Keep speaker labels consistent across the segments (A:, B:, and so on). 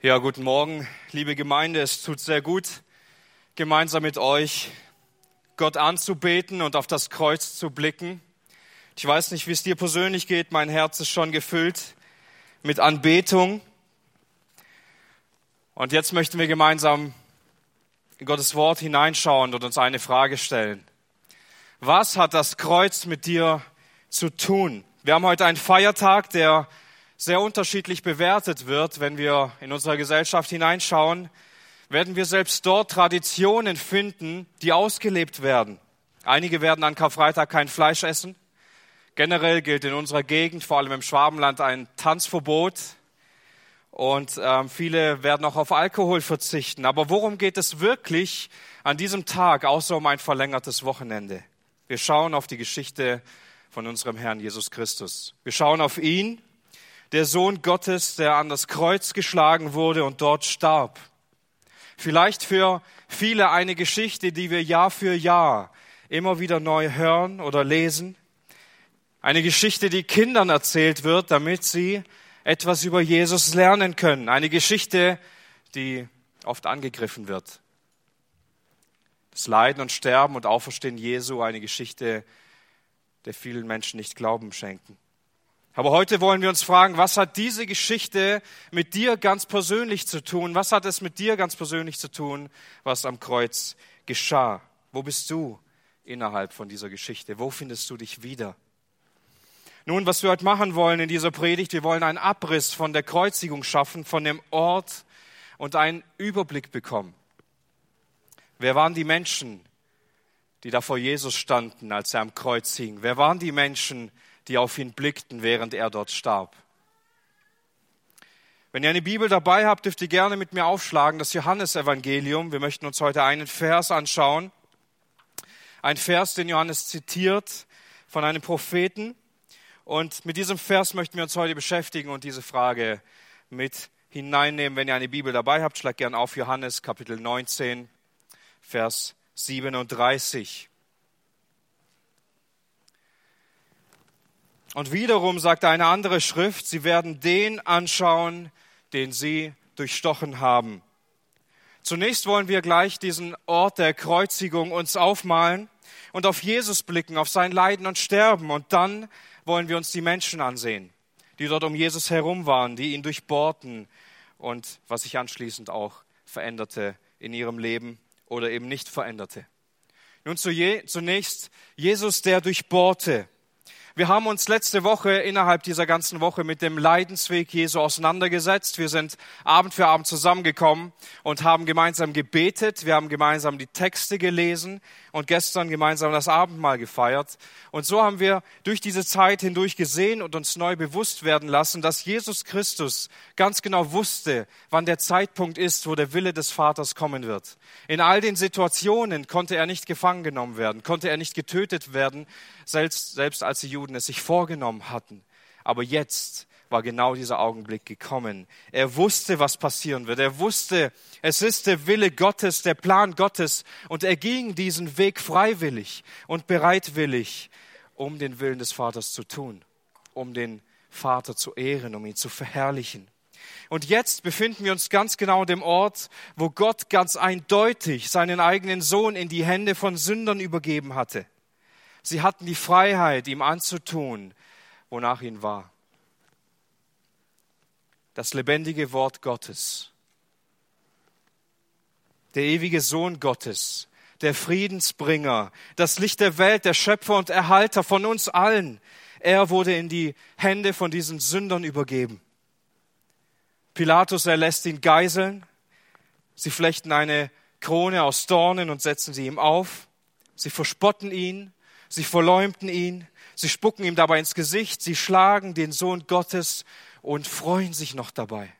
A: Ja, guten Morgen, liebe Gemeinde. Es tut sehr gut, gemeinsam mit euch Gott anzubeten und auf das Kreuz zu blicken. Ich weiß nicht, wie es dir persönlich geht. Mein Herz ist schon gefüllt mit Anbetung. Und jetzt möchten wir gemeinsam in Gottes Wort hineinschauen und uns eine Frage stellen. Was hat das Kreuz mit dir zu tun? Wir haben heute einen Feiertag, der sehr unterschiedlich bewertet wird, wenn wir in unserer Gesellschaft hineinschauen, werden wir selbst dort Traditionen finden, die ausgelebt werden. Einige werden an Karfreitag kein Fleisch essen. Generell gilt in unserer Gegend, vor allem im Schwabenland, ein Tanzverbot. Und ähm, viele werden auch auf Alkohol verzichten. Aber worum geht es wirklich an diesem Tag, außer um ein verlängertes Wochenende? Wir schauen auf die Geschichte von unserem Herrn Jesus Christus. Wir schauen auf ihn, der Sohn Gottes, der an das Kreuz geschlagen wurde und dort starb. Vielleicht für viele eine Geschichte, die wir Jahr für Jahr immer wieder neu hören oder lesen. Eine Geschichte, die Kindern erzählt wird, damit sie etwas über Jesus lernen können. Eine Geschichte, die oft angegriffen wird. Das Leiden und Sterben und Auferstehen Jesu, eine Geschichte, der vielen Menschen nicht Glauben schenken. Aber heute wollen wir uns fragen, was hat diese Geschichte mit dir ganz persönlich zu tun? Was hat es mit dir ganz persönlich zu tun, was am Kreuz geschah? Wo bist du innerhalb von dieser Geschichte? Wo findest du dich wieder? Nun, was wir heute machen wollen in dieser Predigt, wir wollen einen Abriss von der Kreuzigung schaffen, von dem Ort und einen Überblick bekommen. Wer waren die Menschen, die da vor Jesus standen, als er am Kreuz hing? Wer waren die Menschen, die auf ihn blickten, während er dort starb. Wenn ihr eine Bibel dabei habt, dürft ihr gerne mit mir aufschlagen, das Johannesevangelium. Wir möchten uns heute einen Vers anschauen. Ein Vers, den Johannes zitiert von einem Propheten. Und mit diesem Vers möchten wir uns heute beschäftigen und diese Frage mit hineinnehmen. Wenn ihr eine Bibel dabei habt, schlag gern auf Johannes Kapitel 19, Vers 37. Und wiederum sagt eine andere Schrift, sie werden den anschauen, den sie durchstochen haben. Zunächst wollen wir gleich diesen Ort der Kreuzigung uns aufmalen und auf Jesus blicken, auf sein Leiden und Sterben. Und dann wollen wir uns die Menschen ansehen, die dort um Jesus herum waren, die ihn durchbohrten und was sich anschließend auch veränderte in ihrem Leben oder eben nicht veränderte. Nun zunächst Jesus, der durchbohrte. Wir haben uns letzte Woche innerhalb dieser ganzen Woche mit dem Leidensweg Jesu auseinandergesetzt. Wir sind Abend für Abend zusammengekommen und haben gemeinsam gebetet. Wir haben gemeinsam die Texte gelesen und gestern gemeinsam das Abendmahl gefeiert. Und so haben wir durch diese Zeit hindurch gesehen und uns neu bewusst werden lassen, dass Jesus Christus ganz genau wusste, wann der Zeitpunkt ist, wo der Wille des Vaters kommen wird. In all den Situationen konnte er nicht gefangen genommen werden, konnte er nicht getötet werden, selbst, selbst als die Juden es sich vorgenommen hatten. Aber jetzt war genau dieser Augenblick gekommen. Er wusste, was passieren wird. Er wusste, es ist der Wille Gottes, der Plan Gottes. Und er ging diesen Weg freiwillig und bereitwillig, um den Willen des Vaters zu tun, um den Vater zu ehren, um ihn zu verherrlichen. Und jetzt befinden wir uns ganz genau an dem Ort, wo Gott ganz eindeutig seinen eigenen Sohn in die Hände von Sündern übergeben hatte. Sie hatten die Freiheit, ihm anzutun, wonach ihn war. Das lebendige Wort Gottes, der ewige Sohn Gottes, der Friedensbringer, das Licht der Welt, der Schöpfer und Erhalter von uns allen. Er wurde in die Hände von diesen Sündern übergeben. Pilatus erlässt ihn geiseln. Sie flechten eine Krone aus Dornen und setzen sie ihm auf. Sie verspotten ihn. Sie verleumden ihn, sie spucken ihm dabei ins Gesicht, sie schlagen den Sohn Gottes und freuen sich noch dabei.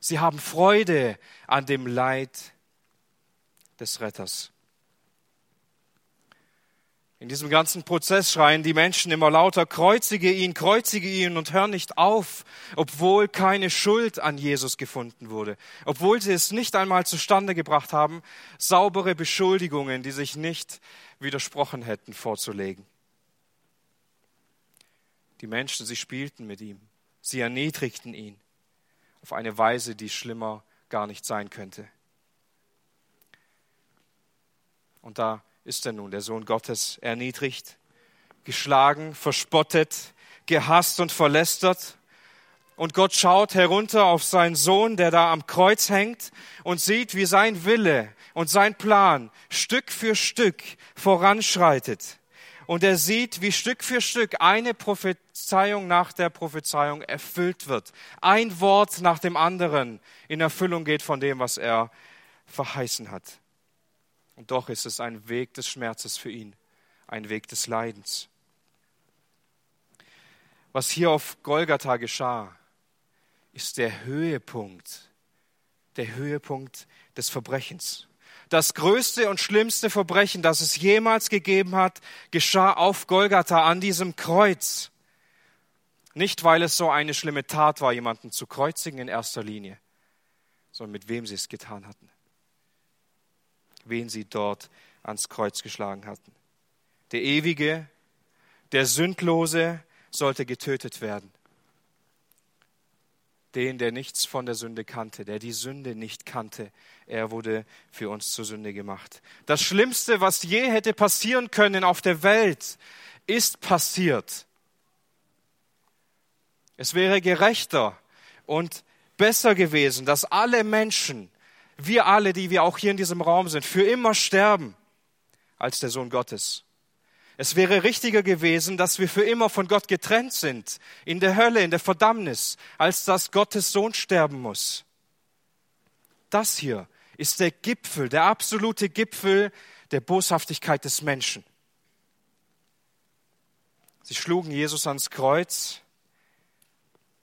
A: Sie haben Freude an dem Leid des Retters. In diesem ganzen Prozess schreien die Menschen immer lauter, kreuzige ihn, kreuzige ihn und hör nicht auf, obwohl keine Schuld an Jesus gefunden wurde, obwohl sie es nicht einmal zustande gebracht haben, saubere Beschuldigungen, die sich nicht widersprochen hätten, vorzulegen. Die Menschen, sie spielten mit ihm, sie erniedrigten ihn. auf eine Weise, die schlimmer gar nicht sein könnte. Und da ist er nun, der Sohn Gottes, erniedrigt, geschlagen, verspottet, gehasst und verlästert. Und Gott schaut herunter auf seinen Sohn, der da am Kreuz hängt und sieht, wie sein Wille und sein Plan Stück für Stück voranschreitet. Und er sieht, wie Stück für Stück eine Prophezeiung nach der Prophezeiung erfüllt wird. Ein Wort nach dem anderen in Erfüllung geht von dem, was er verheißen hat. Und doch ist es ein Weg des Schmerzes für ihn, ein Weg des Leidens. Was hier auf Golgatha geschah, ist der Höhepunkt, der Höhepunkt des Verbrechens. Das größte und schlimmste Verbrechen, das es jemals gegeben hat, geschah auf Golgatha an diesem Kreuz. Nicht, weil es so eine schlimme Tat war, jemanden zu kreuzigen in erster Linie, sondern mit wem sie es getan hatten wen sie dort ans Kreuz geschlagen hatten. Der Ewige, der Sündlose sollte getötet werden. Den, der nichts von der Sünde kannte, der die Sünde nicht kannte, er wurde für uns zur Sünde gemacht. Das Schlimmste, was je hätte passieren können auf der Welt, ist passiert. Es wäre gerechter und besser gewesen, dass alle Menschen wir alle, die wir auch hier in diesem Raum sind, für immer sterben als der Sohn Gottes. Es wäre richtiger gewesen, dass wir für immer von Gott getrennt sind, in der Hölle, in der Verdammnis, als dass Gottes Sohn sterben muss. Das hier ist der Gipfel, der absolute Gipfel der Boshaftigkeit des Menschen. Sie schlugen Jesus ans Kreuz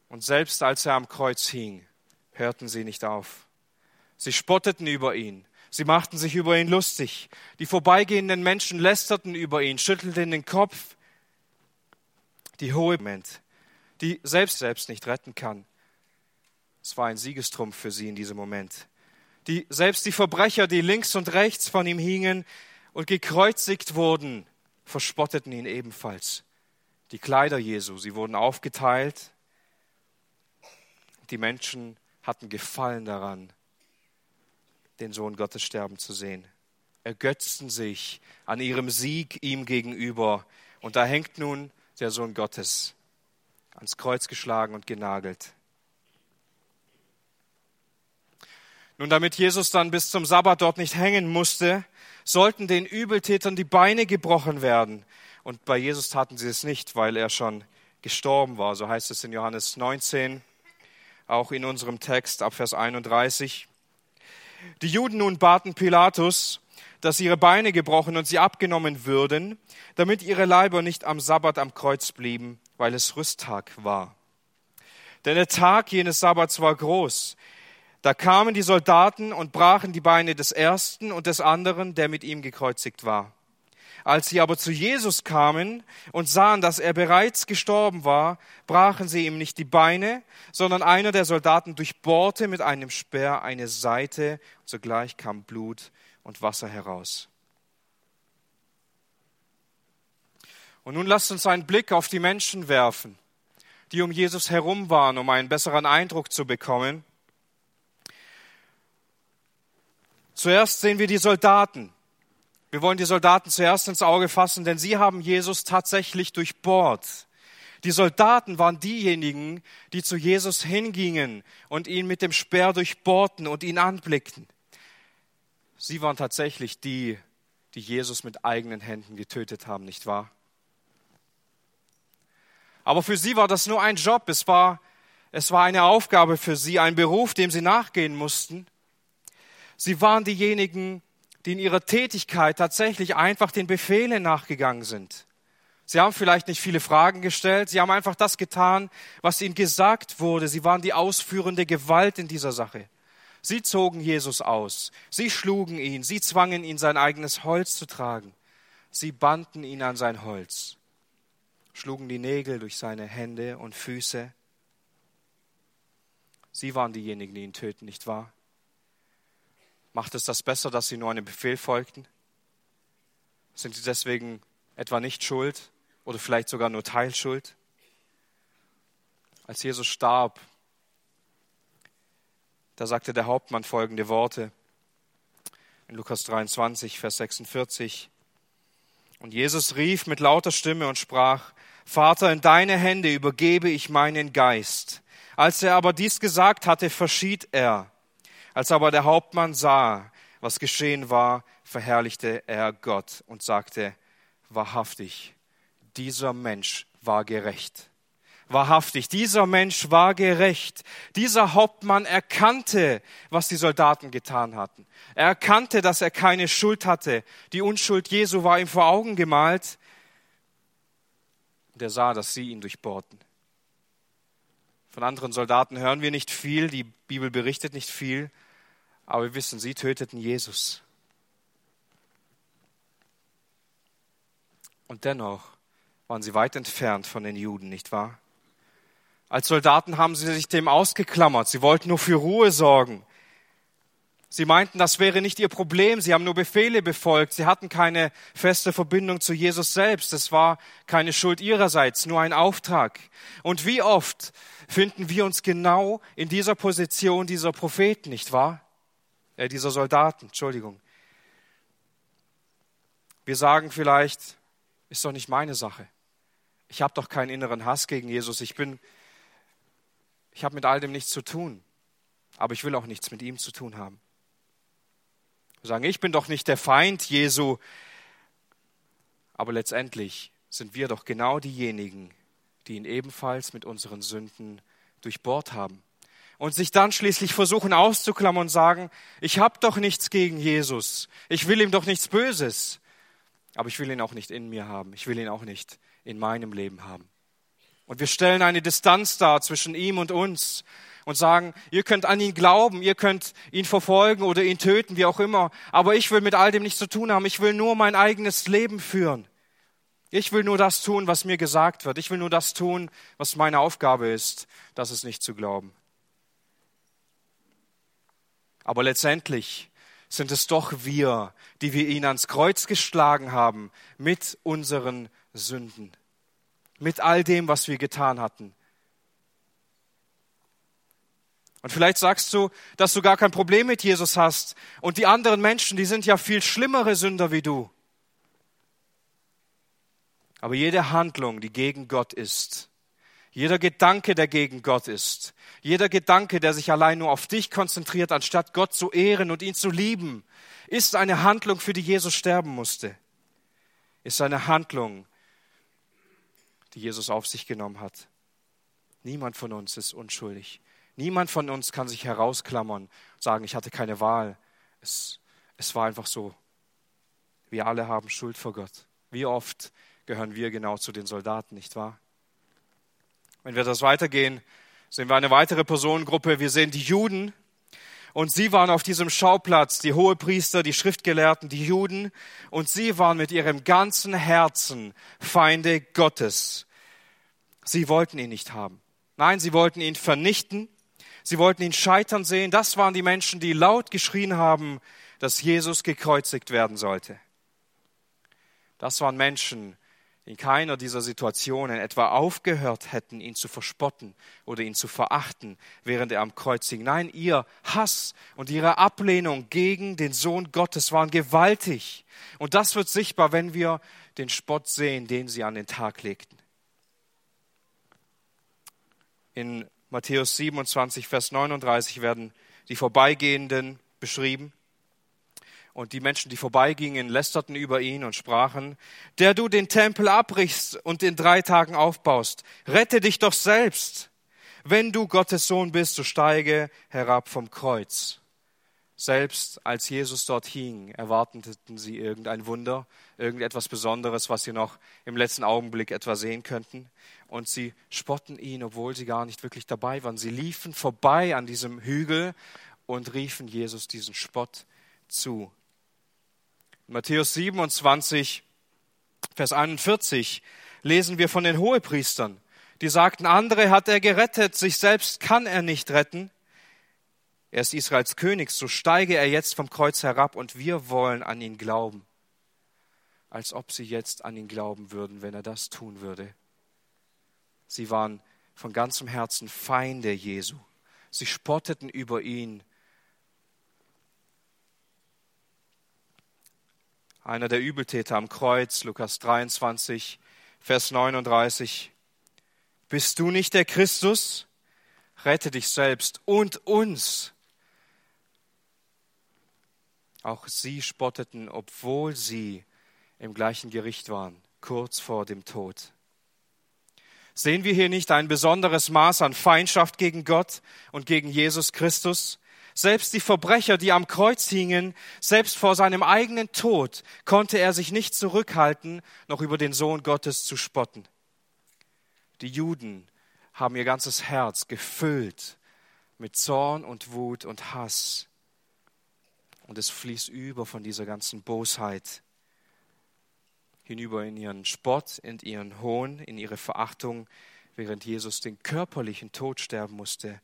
A: und selbst als er am Kreuz hing, hörten sie nicht auf. Sie spotteten über ihn. Sie machten sich über ihn lustig. Die vorbeigehenden Menschen lästerten über ihn, schüttelten den Kopf. Die hohe Moment, die selbst selbst nicht retten kann. Es war ein Siegestrumpf für sie in diesem Moment. Die, selbst die Verbrecher, die links und rechts von ihm hingen und gekreuzigt wurden, verspotteten ihn ebenfalls. Die Kleider Jesu, sie wurden aufgeteilt. Die Menschen hatten Gefallen daran, den Sohn Gottes sterben zu sehen. Ergötzten sich an ihrem Sieg ihm gegenüber. Und da hängt nun der Sohn Gottes ans Kreuz geschlagen und genagelt. Nun, damit Jesus dann bis zum Sabbat dort nicht hängen musste, sollten den Übeltätern die Beine gebrochen werden. Und bei Jesus taten sie es nicht, weil er schon gestorben war. So heißt es in Johannes 19, auch in unserem Text ab Vers 31. Die Juden nun baten Pilatus, dass ihre Beine gebrochen und sie abgenommen würden, damit ihre Leiber nicht am Sabbat am Kreuz blieben, weil es Rüsttag war. Denn der Tag jenes Sabbats war groß. Da kamen die Soldaten und brachen die Beine des ersten und des anderen, der mit ihm gekreuzigt war. Als sie aber zu Jesus kamen und sahen, dass er bereits gestorben war, brachen sie ihm nicht die Beine, sondern einer der Soldaten durchbohrte mit einem Speer eine Seite, sogleich kam Blut und Wasser heraus. Und nun lasst uns einen Blick auf die Menschen werfen, die um Jesus herum waren, um einen besseren Eindruck zu bekommen. Zuerst sehen wir die Soldaten. Wir wollen die Soldaten zuerst ins Auge fassen, denn sie haben Jesus tatsächlich durchbohrt. Die Soldaten waren diejenigen, die zu Jesus hingingen und ihn mit dem Speer durchbohrten und ihn anblickten. Sie waren tatsächlich die, die Jesus mit eigenen Händen getötet haben, nicht wahr? Aber für sie war das nur ein Job. Es war, es war eine Aufgabe für sie, ein Beruf, dem sie nachgehen mussten. Sie waren diejenigen, die in ihrer Tätigkeit tatsächlich einfach den Befehlen nachgegangen sind. Sie haben vielleicht nicht viele Fragen gestellt, sie haben einfach das getan, was ihnen gesagt wurde. Sie waren die ausführende Gewalt in dieser Sache. Sie zogen Jesus aus, sie schlugen ihn, sie zwangen ihn, sein eigenes Holz zu tragen. Sie banden ihn an sein Holz, schlugen die Nägel durch seine Hände und Füße. Sie waren diejenigen, die ihn töten, nicht wahr? Macht es das besser, dass sie nur einem Befehl folgten? Sind sie deswegen etwa nicht schuld oder vielleicht sogar nur Teilschuld? Als Jesus starb, Da sagte der Hauptmann folgende Worte in Lukas 23, Vers 46. Und Jesus rief mit lauter Stimme und sprach, Vater, in deine Hände übergebe ich meinen Geist. Als er aber dies gesagt hatte, verschied er. Als aber der Hauptmann sah, was geschehen war, verherrlichte er Gott und sagte, wahrhaftig, dieser Mensch war gerecht. Wahrhaftig, dieser Mensch war gerecht. Dieser Hauptmann erkannte, was die Soldaten getan hatten. Er erkannte, dass er keine Schuld hatte. Die Unschuld Jesu war ihm vor Augen gemalt. Und er sah, dass sie ihn durchbohrten. Von anderen Soldaten hören wir nicht viel, die Bibel berichtet nicht viel, aber wir wissen, sie töteten Jesus. Und dennoch waren sie weit entfernt von den Juden, nicht wahr? Als Soldaten haben sie sich dem ausgeklammert. Sie wollten nur für Ruhe sorgen. Sie meinten, das wäre nicht ihr Problem. Sie haben nur Befehle befolgt. Sie hatten keine feste Verbindung zu Jesus selbst. Es war keine Schuld ihrerseits, nur ein Auftrag. Und wie oft finden wir uns genau in dieser Position dieser Propheten, nicht wahr? Äh, dieser Soldaten, Entschuldigung. Wir sagen vielleicht, ist doch nicht meine Sache. Ich habe doch keinen inneren Hass gegen Jesus. Ich bin, ich habe mit all dem nichts zu tun. Aber ich will auch nichts mit ihm zu tun haben. Wir sagen, ich bin doch nicht der Feind Jesu. Aber letztendlich sind wir doch genau diejenigen, die ihn ebenfalls mit unseren Sünden durchbohrt haben. Und sich dann schließlich versuchen auszuklammern und sagen, ich habe doch nichts gegen Jesus. Ich will ihm doch nichts Böses. Aber ich will ihn auch nicht in mir haben. Ich will ihn auch nicht in meinem Leben haben. Und wir stellen eine Distanz dar zwischen ihm und uns und sagen, ihr könnt an ihn glauben, ihr könnt ihn verfolgen oder ihn töten, wie auch immer. Aber ich will mit all dem nichts zu tun haben. Ich will nur mein eigenes Leben führen. Ich will nur das tun, was mir gesagt wird. Ich will nur das tun, was meine Aufgabe ist. Das ist nicht zu glauben. Aber letztendlich sind es doch wir, die wir ihn ans Kreuz geschlagen haben mit unseren Sünden, mit all dem, was wir getan hatten. Und vielleicht sagst du, dass du gar kein Problem mit Jesus hast und die anderen Menschen, die sind ja viel schlimmere Sünder wie du. Aber jede Handlung, die gegen Gott ist, jeder Gedanke, der gegen Gott ist, jeder Gedanke, der sich allein nur auf dich konzentriert, anstatt Gott zu ehren und ihn zu lieben, ist eine Handlung, für die Jesus sterben musste. Ist eine Handlung, die Jesus auf sich genommen hat. Niemand von uns ist unschuldig. Niemand von uns kann sich herausklammern und sagen, ich hatte keine Wahl. Es, es war einfach so. Wir alle haben Schuld vor Gott. Wie oft gehören wir genau zu den Soldaten, nicht wahr? Wenn wir das weitergehen, sehen wir eine weitere Personengruppe. Wir sehen die Juden. Und sie waren auf diesem Schauplatz, die Hohepriester, die Schriftgelehrten, die Juden. Und sie waren mit ihrem ganzen Herzen Feinde Gottes. Sie wollten ihn nicht haben. Nein, sie wollten ihn vernichten. Sie wollten ihn scheitern sehen. Das waren die Menschen, die laut geschrien haben, dass Jesus gekreuzigt werden sollte. Das waren Menschen, in keiner dieser Situationen etwa aufgehört hätten, ihn zu verspotten oder ihn zu verachten, während er am Kreuz hing. Nein, ihr Hass und ihre Ablehnung gegen den Sohn Gottes waren gewaltig. Und das wird sichtbar, wenn wir den Spott sehen, den sie an den Tag legten. In Matthäus 27, Vers 39 werden die Vorbeigehenden beschrieben. Und die Menschen, die vorbeigingen, lästerten über ihn und sprachen, der du den Tempel abbrichst und in drei Tagen aufbaust, rette dich doch selbst. Wenn du Gottes Sohn bist, so steige herab vom Kreuz. Selbst als Jesus dort hing, erwarteten sie irgendein Wunder, irgendetwas Besonderes, was sie noch im letzten Augenblick etwa sehen könnten. Und sie spotten ihn, obwohl sie gar nicht wirklich dabei waren. Sie liefen vorbei an diesem Hügel und riefen Jesus diesen Spott zu. Matthäus 27, Vers 41 lesen wir von den Hohepriestern. Die sagten, andere hat er gerettet, sich selbst kann er nicht retten. Er ist Israels König, so steige er jetzt vom Kreuz herab und wir wollen an ihn glauben. Als ob sie jetzt an ihn glauben würden, wenn er das tun würde. Sie waren von ganzem Herzen Feinde Jesu. Sie spotteten über ihn. Einer der Übeltäter am Kreuz, Lukas 23, Vers 39. Bist du nicht der Christus? Rette dich selbst und uns. Auch sie spotteten, obwohl sie im gleichen Gericht waren, kurz vor dem Tod. Sehen wir hier nicht ein besonderes Maß an Feindschaft gegen Gott und gegen Jesus Christus? Selbst die Verbrecher, die am Kreuz hingen, selbst vor seinem eigenen Tod, konnte er sich nicht zurückhalten, noch über den Sohn Gottes zu spotten. Die Juden haben ihr ganzes Herz gefüllt mit Zorn und Wut und Hass. Und es fließt über von dieser ganzen Bosheit hinüber in ihren Spott, in ihren Hohn, in ihre Verachtung. Während Jesus den körperlichen Tod sterben musste,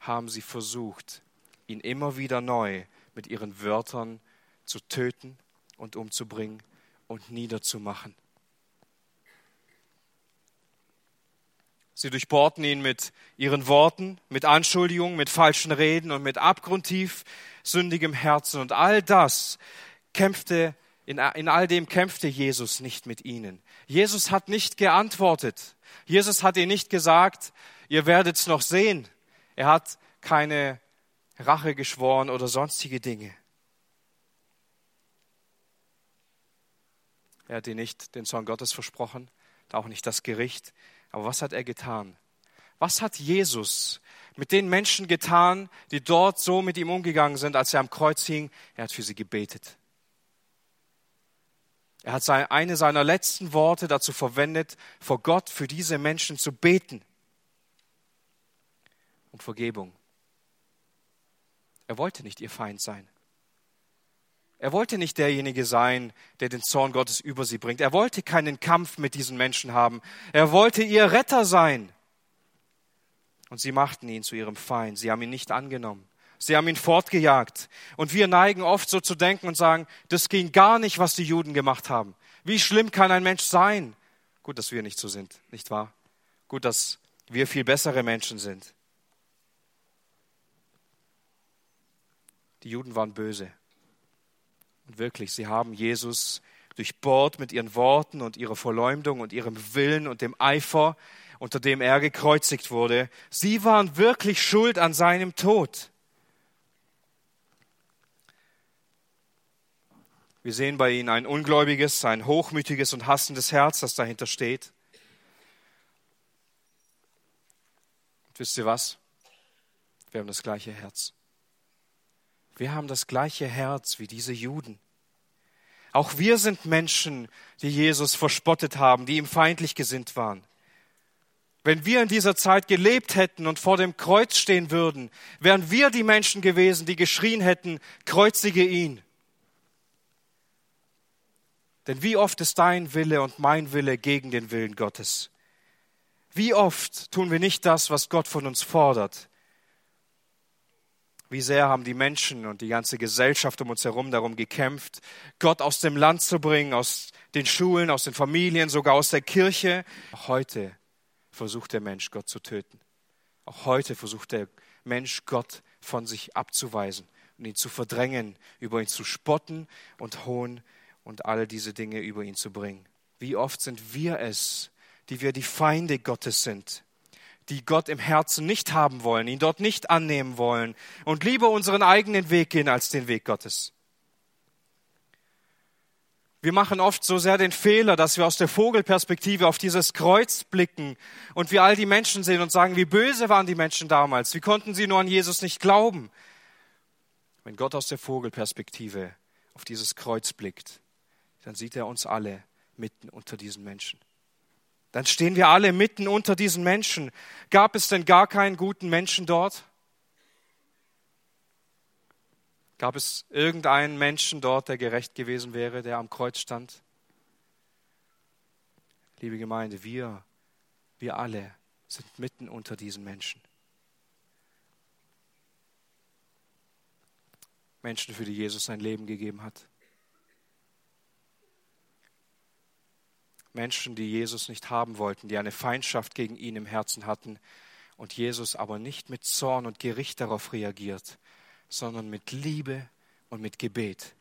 A: haben sie versucht, ihn immer wieder neu mit ihren Wörtern zu töten und umzubringen und niederzumachen. Sie durchbohrten ihn mit ihren Worten, mit Anschuldigungen, mit falschen Reden und mit abgrundtief sündigem Herzen. Und all das kämpfte, in, in all dem kämpfte Jesus nicht mit ihnen. Jesus hat nicht geantwortet. Jesus hat ihnen nicht gesagt, ihr werdet es noch sehen. Er hat keine Rache geschworen oder sonstige Dinge. Er hat ihnen nicht den Zorn Gottes versprochen, auch nicht das Gericht. Aber was hat er getan? Was hat Jesus mit den Menschen getan, die dort so mit ihm umgegangen sind, als er am Kreuz hing? Er hat für sie gebetet. Er hat eine seiner letzten Worte dazu verwendet, vor Gott für diese Menschen zu beten. Um Vergebung. Er wollte nicht ihr Feind sein. Er wollte nicht derjenige sein, der den Zorn Gottes über sie bringt. Er wollte keinen Kampf mit diesen Menschen haben. Er wollte ihr Retter sein. Und sie machten ihn zu ihrem Feind. Sie haben ihn nicht angenommen. Sie haben ihn fortgejagt. Und wir neigen oft so zu denken und sagen, das ging gar nicht, was die Juden gemacht haben. Wie schlimm kann ein Mensch sein? Gut, dass wir nicht so sind, nicht wahr? Gut, dass wir viel bessere Menschen sind. Die Juden waren böse. Und wirklich, sie haben Jesus durchbohrt mit ihren Worten und ihrer Verleumdung und ihrem Willen und dem Eifer, unter dem er gekreuzigt wurde. Sie waren wirklich schuld an seinem Tod. Wir sehen bei ihnen ein ungläubiges, ein hochmütiges und hassendes Herz, das dahinter steht. Und wisst ihr was? Wir haben das gleiche Herz. Wir haben das gleiche Herz wie diese Juden. Auch wir sind Menschen, die Jesus verspottet haben, die ihm feindlich gesinnt waren. Wenn wir in dieser Zeit gelebt hätten und vor dem Kreuz stehen würden, wären wir die Menschen gewesen, die geschrien hätten, kreuzige ihn. Denn wie oft ist dein Wille und mein Wille gegen den Willen Gottes? Wie oft tun wir nicht das, was Gott von uns fordert? Wie sehr haben die Menschen und die ganze Gesellschaft um uns herum darum gekämpft, Gott aus dem Land zu bringen, aus den Schulen, aus den Familien, sogar aus der Kirche. Auch heute versucht der Mensch, Gott zu töten. Auch heute versucht der Mensch, Gott von sich abzuweisen und ihn zu verdrängen, über ihn zu spotten und Hohn und all diese Dinge über ihn zu bringen. Wie oft sind wir es, die wir die Feinde Gottes sind, die Gott im Herzen nicht haben wollen, ihn dort nicht annehmen wollen und lieber unseren eigenen Weg gehen als den Weg Gottes. Wir machen oft so sehr den Fehler, dass wir aus der Vogelperspektive auf dieses Kreuz blicken und wir all die Menschen sehen und sagen, wie böse waren die Menschen damals, wie konnten sie nur an Jesus nicht glauben. Wenn Gott aus der Vogelperspektive auf dieses Kreuz blickt, dann sieht er uns alle mitten unter diesen Menschen. Dann stehen wir alle mitten unter diesen Menschen. Gab es denn gar keinen guten Menschen dort? Gab es irgendeinen Menschen dort, der gerecht gewesen wäre, der am Kreuz stand? Liebe Gemeinde, wir, wir alle sind mitten unter diesen Menschen. Menschen, für die Jesus sein Leben gegeben hat. Menschen, die Jesus nicht haben wollten, die eine Feindschaft gegen ihn im Herzen hatten und Jesus aber nicht mit Zorn und Gericht darauf reagiert, sondern mit Liebe und mit Gebet.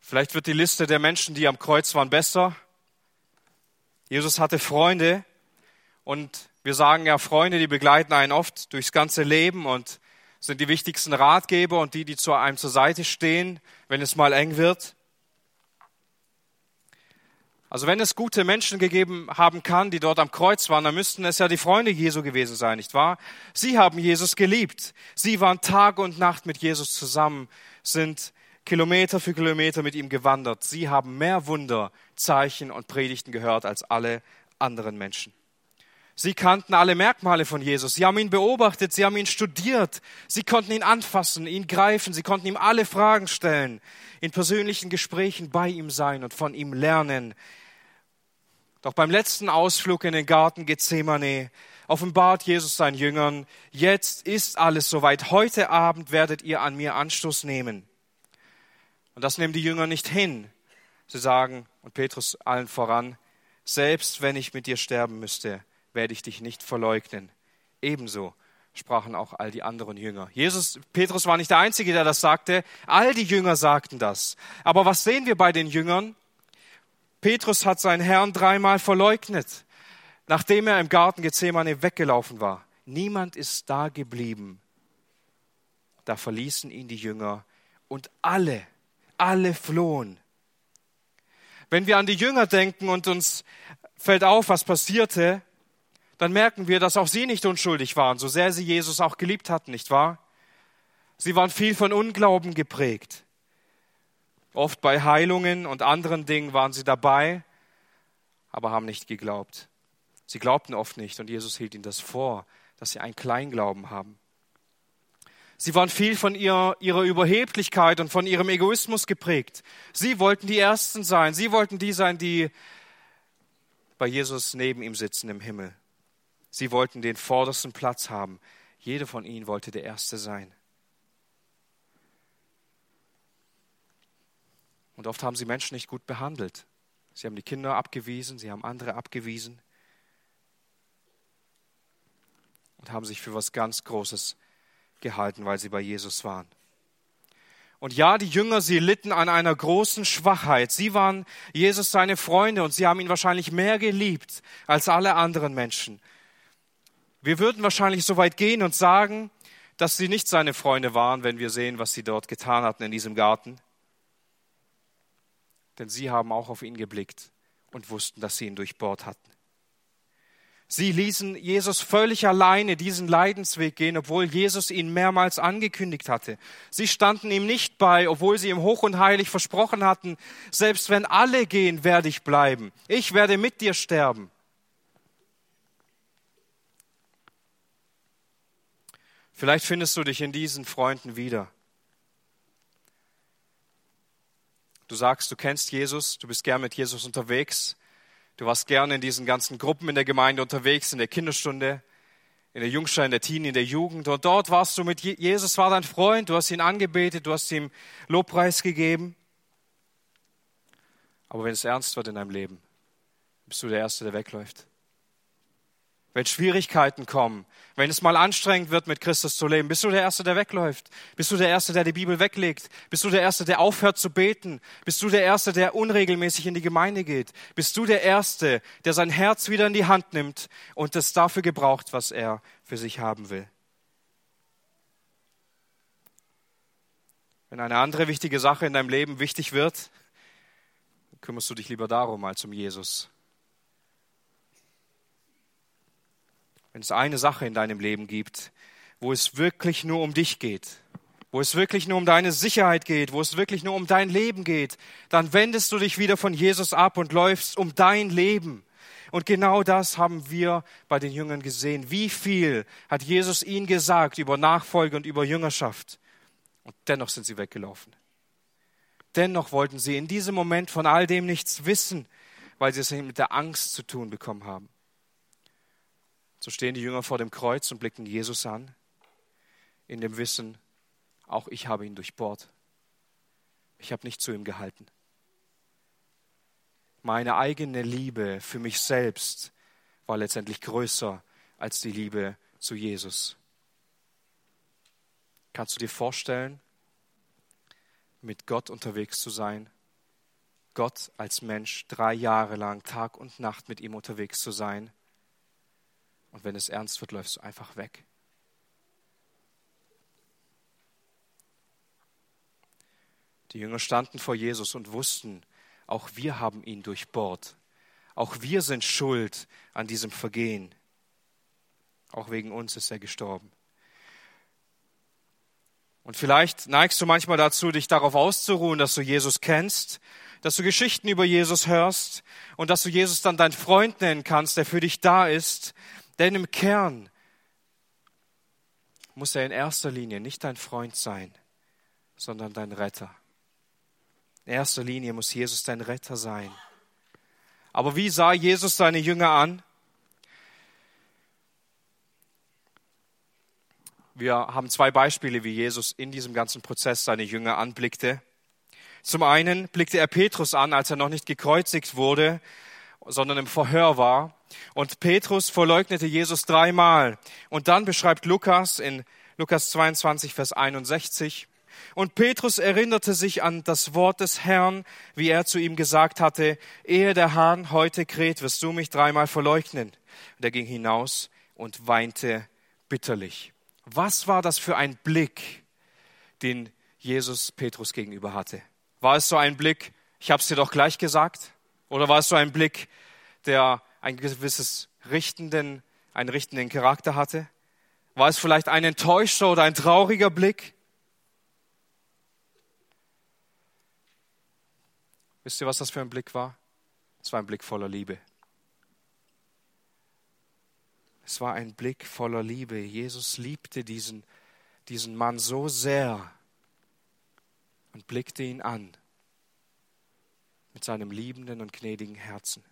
A: Vielleicht wird die Liste der Menschen, die am Kreuz waren, besser. Jesus hatte Freunde und wir sagen ja, Freunde, die begleiten einen oft durchs ganze Leben und sind die wichtigsten Ratgeber und die, die zu einem zur Seite stehen, wenn es mal eng wird. Also wenn es gute Menschen gegeben haben kann, die dort am Kreuz waren, dann müssten es ja die Freunde Jesu gewesen sein, nicht wahr? Sie haben Jesus geliebt. Sie waren Tag und Nacht mit Jesus zusammen, sind Kilometer für Kilometer mit ihm gewandert. Sie haben mehr Wunder, Zeichen und Predigten gehört als alle anderen Menschen. Sie kannten alle Merkmale von Jesus. Sie haben ihn beobachtet, sie haben ihn studiert. Sie konnten ihn anfassen, ihn greifen. Sie konnten ihm alle Fragen stellen, in persönlichen Gesprächen bei ihm sein und von ihm lernen. Doch beim letzten Ausflug in den Garten Gethsemane offenbart Jesus seinen Jüngern, jetzt ist alles soweit. Heute Abend werdet ihr an mir Anstoß nehmen. Und das nehmen die Jünger nicht hin. Sie sagen, und Petrus allen voran, selbst wenn ich mit dir sterben müsste, werde ich dich nicht verleugnen. Ebenso sprachen auch all die anderen Jünger. Jesus, Petrus war nicht der Einzige, der das sagte. All die Jünger sagten das. Aber was sehen wir bei den Jüngern? Petrus hat seinen Herrn dreimal verleugnet, nachdem er im Garten Gethsemane weggelaufen war. Niemand ist da geblieben. Da verließen ihn die Jünger und alle, alle flohen. Wenn wir an die Jünger denken und uns fällt auf, was passierte, dann merken wir, dass auch sie nicht unschuldig waren, so sehr sie Jesus auch geliebt hatten, nicht wahr? Sie waren viel von Unglauben geprägt. Oft bei Heilungen und anderen Dingen waren sie dabei, aber haben nicht geglaubt. Sie glaubten oft nicht und Jesus hielt ihnen das vor, dass sie einen Kleinglauben haben. Sie waren viel von ihrer, ihrer Überheblichkeit und von ihrem Egoismus geprägt. Sie wollten die Ersten sein. Sie wollten die sein, die bei Jesus neben ihm sitzen im Himmel. Sie wollten den vordersten Platz haben. Jeder von ihnen wollte der Erste sein. Und oft haben sie Menschen nicht gut behandelt. Sie haben die Kinder abgewiesen, sie haben andere abgewiesen und haben sich für was ganz Großes gehalten, weil sie bei Jesus waren. Und ja, die Jünger, sie litten an einer großen Schwachheit. Sie waren Jesus seine Freunde und sie haben ihn wahrscheinlich mehr geliebt als alle anderen Menschen. Wir würden wahrscheinlich so weit gehen und sagen, dass sie nicht seine Freunde waren, wenn wir sehen, was sie dort getan hatten in diesem Garten. Denn sie haben auch auf ihn geblickt und wussten, dass sie ihn durchbohrt hatten. Sie ließen Jesus völlig alleine diesen Leidensweg gehen, obwohl Jesus ihn mehrmals angekündigt hatte. Sie standen ihm nicht bei, obwohl sie ihm hoch und heilig versprochen hatten, selbst wenn alle gehen, werde ich bleiben. Ich werde mit dir sterben. Vielleicht findest du dich in diesen Freunden wieder. Du sagst, du kennst Jesus, du bist gern mit Jesus unterwegs, du warst gerne in diesen ganzen Gruppen in der Gemeinde unterwegs, in der Kinderstunde, in der Jungschar, in der Teenie, in der Jugend. Und dort warst du mit Jesus, war dein Freund, du hast ihn angebetet, du hast ihm Lobpreis gegeben. Aber wenn es ernst wird in deinem Leben, bist du der Erste, der wegläuft wenn Schwierigkeiten kommen, wenn es mal anstrengend wird, mit Christus zu leben, bist du der Erste, der wegläuft? Bist du der Erste, der die Bibel weglegt? Bist du der Erste, der aufhört zu beten? Bist du der Erste, der unregelmäßig in die Gemeinde geht? Bist du der Erste, der sein Herz wieder in die Hand nimmt und es dafür gebraucht, was er für sich haben will? Wenn eine andere wichtige Sache in deinem Leben wichtig wird, kümmerst du dich lieber darum als um Jesus. Wenn es eine Sache in deinem Leben gibt, wo es wirklich nur um dich geht, wo es wirklich nur um deine Sicherheit geht, wo es wirklich nur um dein Leben geht, dann wendest du dich wieder von Jesus ab und läufst um dein Leben. Und genau das haben wir bei den Jüngern gesehen. Wie viel hat Jesus ihnen gesagt über Nachfolge und über Jüngerschaft? Und dennoch sind sie weggelaufen. Dennoch wollten sie in diesem Moment von all dem nichts wissen, weil sie es mit der Angst zu tun bekommen haben. So stehen die Jünger vor dem Kreuz und blicken Jesus an, in dem Wissen, auch ich habe ihn durchbohrt. Ich habe nicht zu ihm gehalten. Meine eigene Liebe für mich selbst war letztendlich größer als die Liebe zu Jesus. Kannst du dir vorstellen, mit Gott unterwegs zu sein? Gott als Mensch drei Jahre lang Tag und Nacht mit ihm unterwegs zu sein? Und wenn es ernst wird, läufst du einfach weg. Die Jünger standen vor Jesus und wussten, auch wir haben ihn durchbohrt. Auch wir sind schuld an diesem Vergehen. Auch wegen uns ist er gestorben. Und vielleicht neigst du manchmal dazu, dich darauf auszuruhen, dass du Jesus kennst, dass du Geschichten über Jesus hörst und dass du Jesus dann dein Freund nennen kannst, der für dich da ist. Denn im Kern muss er in erster Linie nicht dein Freund sein, sondern dein Retter. In erster Linie muss Jesus dein Retter sein. Aber wie sah Jesus seine Jünger an? Wir haben zwei Beispiele, wie Jesus in diesem ganzen Prozess seine Jünger anblickte. Zum einen blickte er Petrus an, als er noch nicht gekreuzigt wurde, sondern im Verhör war. Und Petrus verleugnete Jesus dreimal. Und dann beschreibt Lukas in Lukas 22, Vers 61, und Petrus erinnerte sich an das Wort des Herrn, wie er zu ihm gesagt hatte, ehe der Hahn heute kräht, wirst du mich dreimal verleugnen. Und er ging hinaus und weinte bitterlich. Was war das für ein Blick, den Jesus Petrus gegenüber hatte? War es so ein Blick, ich habe es dir doch gleich gesagt? Oder war es so ein Blick, der ein gewisses richtenden, einen richtenden Charakter hatte? War es vielleicht ein enttäuschter oder ein trauriger Blick? Wisst ihr, was das für ein Blick war? Es war ein Blick voller Liebe. Es war ein Blick voller Liebe. Jesus liebte diesen, diesen Mann so sehr und blickte ihn an mit seinem liebenden und gnädigen Herzen.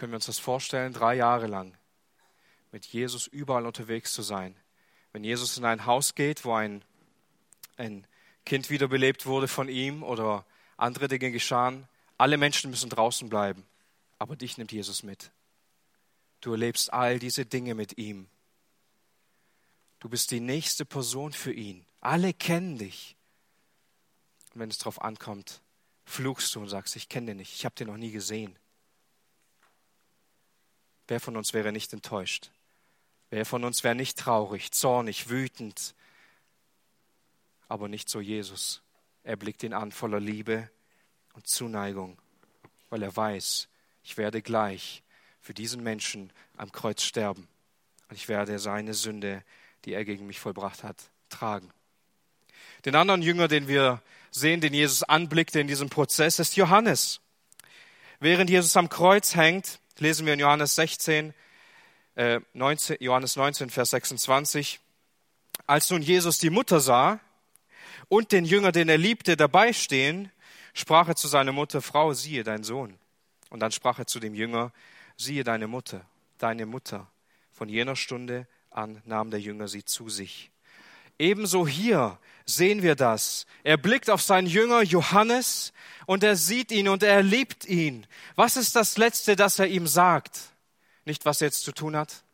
A: Können wir uns das vorstellen, drei Jahre lang mit Jesus überall unterwegs zu sein? Wenn Jesus in ein Haus geht, wo ein, ein Kind wiederbelebt wurde von ihm oder andere Dinge geschahen, alle Menschen müssen draußen bleiben, aber dich nimmt Jesus mit. Du erlebst all diese Dinge mit ihm. Du bist die nächste Person für ihn. Alle kennen dich. Und wenn es darauf ankommt, fluchst du und sagst, ich kenne dich nicht, ich habe dich noch nie gesehen. Wer von uns wäre nicht enttäuscht? Wer von uns wäre nicht traurig, zornig, wütend? Aber nicht so Jesus. Er blickt ihn an voller Liebe und Zuneigung, weil er weiß, ich werde gleich für diesen Menschen am Kreuz sterben und ich werde seine Sünde, die er gegen mich vollbracht hat, tragen. Den anderen Jünger, den wir sehen, den Jesus anblickte in diesem Prozess, ist Johannes. Während Jesus am Kreuz hängt, lesen wir in Johannes 16, 19, äh, Johannes 19, Vers 26. Als nun Jesus die Mutter sah und den Jünger, den er liebte, dabei stehen, sprach er zu seiner Mutter, Frau, siehe dein Sohn. Und dann sprach er zu dem Jünger, siehe deine Mutter, deine Mutter. Von jener Stunde an nahm der Jünger sie zu sich. Ebenso hier sehen wir das. Er blickt auf seinen Jünger Johannes und er sieht ihn und er liebt ihn. Was ist das Letzte, das er ihm sagt? Nicht, was er jetzt zu tun hat.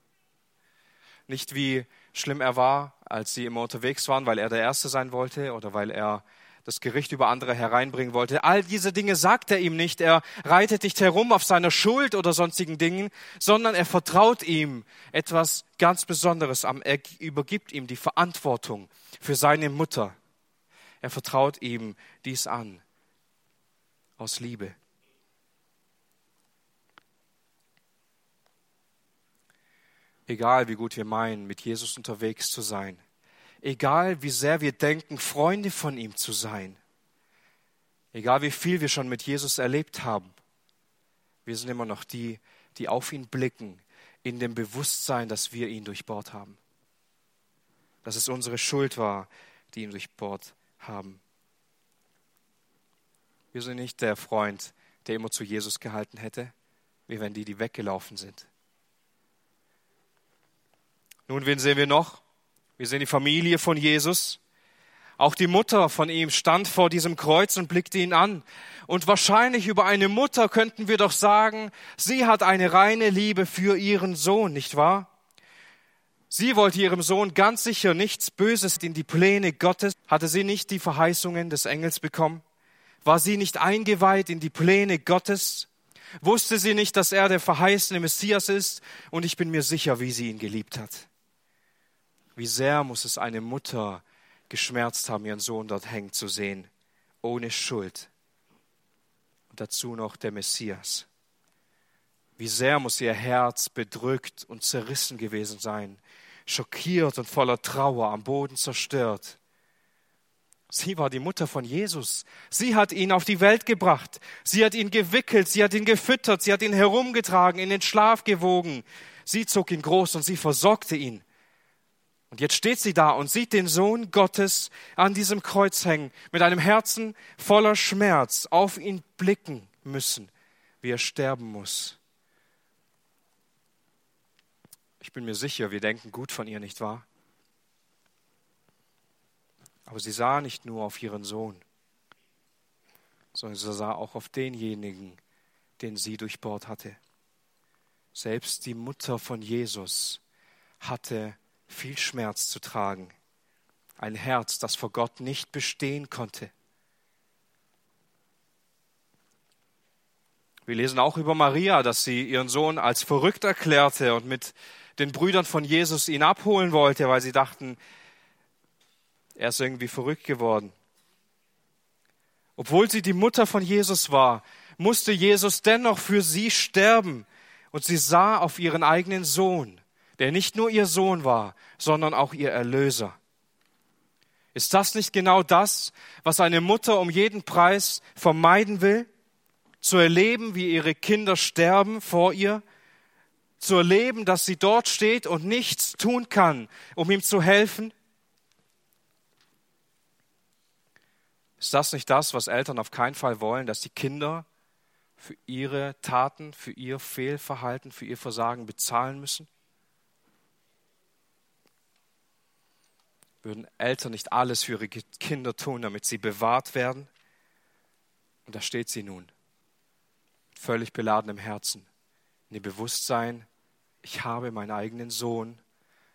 A: Nicht, wie schlimm er war, als sie immer unterwegs waren, weil er der Erste sein wollte oder weil er das Gericht über andere hereinbringen wollte. All diese Dinge sagt er ihm nicht. Er reitet nicht herum auf seiner Schuld oder sonstigen Dingen, sondern er vertraut ihm etwas ganz Besonderes am. Er übergibt ihm die Verantwortung für seine Mutter. Er vertraut ihm dies an. Aus Liebe. egal wie gut wir meinen, mit Jesus unterwegs zu sein, egal wie sehr wir denken, Freunde von ihm zu sein, egal wie viel wir schon mit Jesus erlebt haben, wir sind immer noch die, die auf ihn blicken, in dem Bewusstsein, dass wir ihn durchbohrt haben, dass es unsere Schuld war, die ihn durchbohrt haben. Wir sind nicht der Freund, der immer zu Jesus gehalten hätte, wie wenn die, die weggelaufen sind. Nun, wen sehen wir noch? Wir sehen die Familie von Jesus. Auch die Mutter von ihm stand vor diesem Kreuz und blickte ihn an. Und wahrscheinlich über eine Mutter könnten wir doch sagen, sie hat eine reine Liebe für ihren Sohn, nicht wahr? Sie wollte ihrem Sohn ganz sicher nichts Böses in die Pläne Gottes. Hatte sie nicht die Verheißungen des Engels bekommen? War sie nicht eingeweiht in die Pläne Gottes? Wusste sie nicht, dass er der verheißene Messias ist? Und ich bin mir sicher, wie sie ihn geliebt hat. Wie sehr muss es eine Mutter geschmerzt haben, ihren Sohn dort hängen zu sehen, ohne Schuld. Und dazu noch der Messias. Wie sehr muss ihr Herz bedrückt und zerrissen gewesen sein, schockiert und voller Trauer, am Boden zerstört. Sie war die Mutter von Jesus. Sie hat ihn auf die Welt gebracht. Sie hat ihn gewickelt, sie hat ihn gefüttert, sie hat ihn herumgetragen, in den Schlaf gewogen. Sie zog ihn groß und sie versorgte ihn. Und jetzt steht sie da und sieht den Sohn Gottes an diesem Kreuz hängen, mit einem Herzen voller Schmerz auf ihn blicken müssen, wie er sterben muss. Ich bin mir sicher, wir denken gut von ihr, nicht wahr? Aber sie sah nicht nur auf ihren Sohn, sondern sie sah auch auf denjenigen, den sie durchbohrt hatte. Selbst die Mutter von Jesus hatte viel Schmerz zu tragen, ein Herz, das vor Gott nicht bestehen konnte. Wir lesen auch über Maria, dass sie ihren Sohn als verrückt erklärte und mit den Brüdern von Jesus ihn abholen wollte, weil sie dachten, er ist irgendwie verrückt geworden. Obwohl sie die Mutter von Jesus war, musste Jesus dennoch für sie sterben. Und sie sah auf ihren eigenen Sohn, der nicht nur ihr Sohn war, sondern auch ihr Erlöser. Ist das nicht genau das, was eine Mutter um jeden Preis vermeiden will? Zu erleben, wie ihre Kinder sterben vor ihr? Zu erleben, dass sie dort steht und nichts tun kann, um ihm zu helfen? Ist das nicht das, was Eltern auf keinen Fall wollen, dass die Kinder für ihre Taten, für ihr Fehlverhalten, für ihr Versagen bezahlen müssen? Würden Eltern nicht alles für ihre Kinder tun, damit sie bewahrt werden? Und da steht sie nun, völlig beladen im Herzen, in dem Bewusstsein, ich habe meinen eigenen Sohn,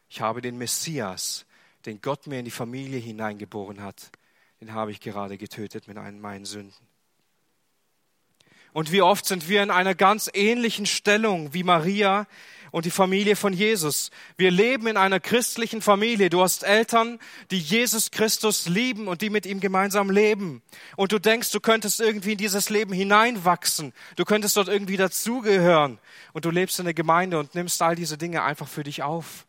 A: ich habe den Messias, den Gott mir in die Familie hineingeboren hat, den habe ich gerade getötet mit einem meinen Sünden. Und wie oft sind wir in einer ganz ähnlichen Stellung wie Maria und die Familie von Jesus. Wir leben in einer christlichen Familie. Du hast Eltern, die Jesus Christus lieben und die mit ihm gemeinsam leben. Und du denkst, du könntest irgendwie in dieses Leben hineinwachsen. Du könntest dort irgendwie dazugehören. Und du lebst in der Gemeinde und nimmst all diese Dinge einfach für dich auf.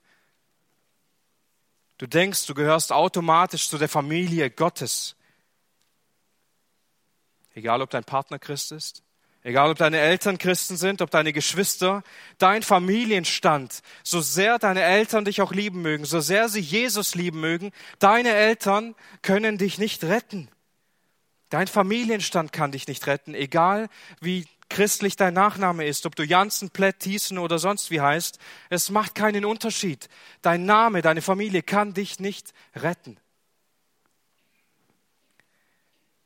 A: Du denkst, du gehörst automatisch zu der Familie Gottes. Egal, ob dein Partner Christ ist, egal, ob deine Eltern Christen sind, ob deine Geschwister, dein Familienstand, so sehr deine Eltern dich auch lieben mögen, so sehr sie Jesus lieben mögen, deine Eltern können dich nicht retten. Dein Familienstand kann dich nicht retten, egal wie christlich dein Nachname ist, ob du Jansen, Plett, Thiessen oder sonst wie heißt, es macht keinen Unterschied. Dein Name, deine Familie kann dich nicht retten.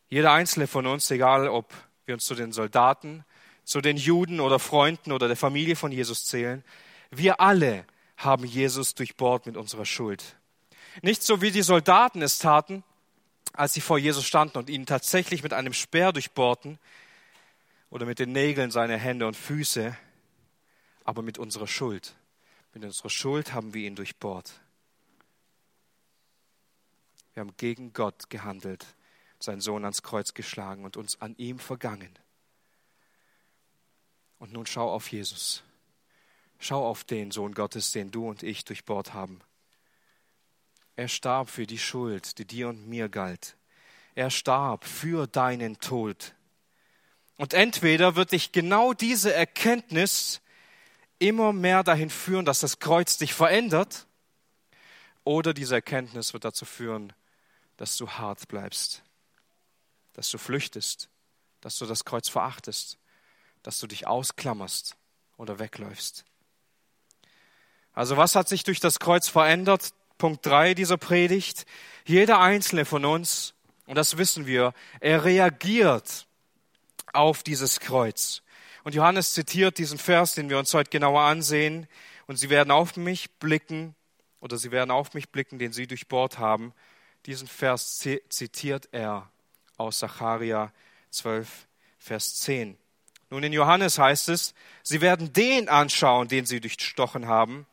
A: Jeder einzelne von uns, egal ob wir uns zu den Soldaten, zu den Juden oder Freunden oder der Familie von Jesus zählen, wir alle haben Jesus durchbohrt mit unserer Schuld. Nicht so wie die Soldaten es taten, als sie vor Jesus standen und ihn tatsächlich mit einem Speer durchbohrten, oder mit den Nägeln seiner Hände und Füße, aber mit unserer Schuld. Mit unserer Schuld haben wir ihn durchbohrt. Wir haben gegen Gott gehandelt, seinen Sohn ans Kreuz geschlagen und uns an ihm vergangen. Und nun schau auf Jesus. Schau auf den Sohn Gottes, den du und ich durchbohrt haben. Er starb für die Schuld, die dir und mir galt. Er starb für deinen Tod. Und entweder wird dich genau diese Erkenntnis immer mehr dahin führen, dass das Kreuz dich verändert, oder diese Erkenntnis wird dazu führen, dass du hart bleibst, dass du flüchtest, dass du das Kreuz verachtest, dass du dich ausklammerst oder wegläufst. Also was hat sich durch das Kreuz verändert? Punkt drei dieser Predigt. Jeder einzelne von uns, und das wissen wir, er reagiert auf dieses Kreuz. Und Johannes zitiert diesen Vers, den wir uns heute genauer ansehen. Und sie werden auf mich blicken, oder sie werden auf mich blicken, den sie durchbohrt haben. Diesen Vers zitiert er aus Zacharia 12, Vers 10. Nun, in Johannes heißt es, sie werden den anschauen, den sie durchstochen haben.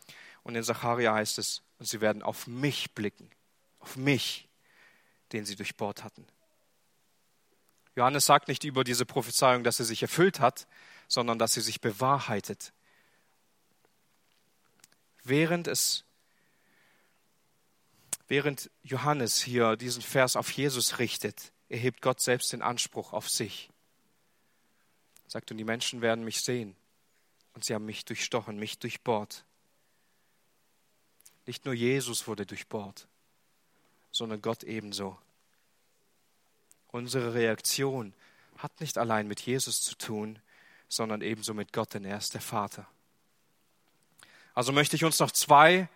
A: Und in Zacharia heißt es, und sie werden auf mich blicken, auf mich, den sie durchbohrt hatten. Johannes sagt nicht über diese Prophezeiung, dass sie sich erfüllt hat, sondern dass sie sich bewahrheitet. Während es während Johannes hier diesen Vers auf Jesus richtet, erhebt Gott selbst den Anspruch auf sich. Er sagt, und die Menschen werden mich sehen. Und sie haben mich durchstochen, mich durchbohrt. Nicht nur Jesus wurde durchbohrt, sondern Gott ebenso. Unsere Reaktion hat nicht allein mit Jesus zu tun, sondern ebenso mit Gott, denn er ist der Vater. Also möchte ich uns noch zwei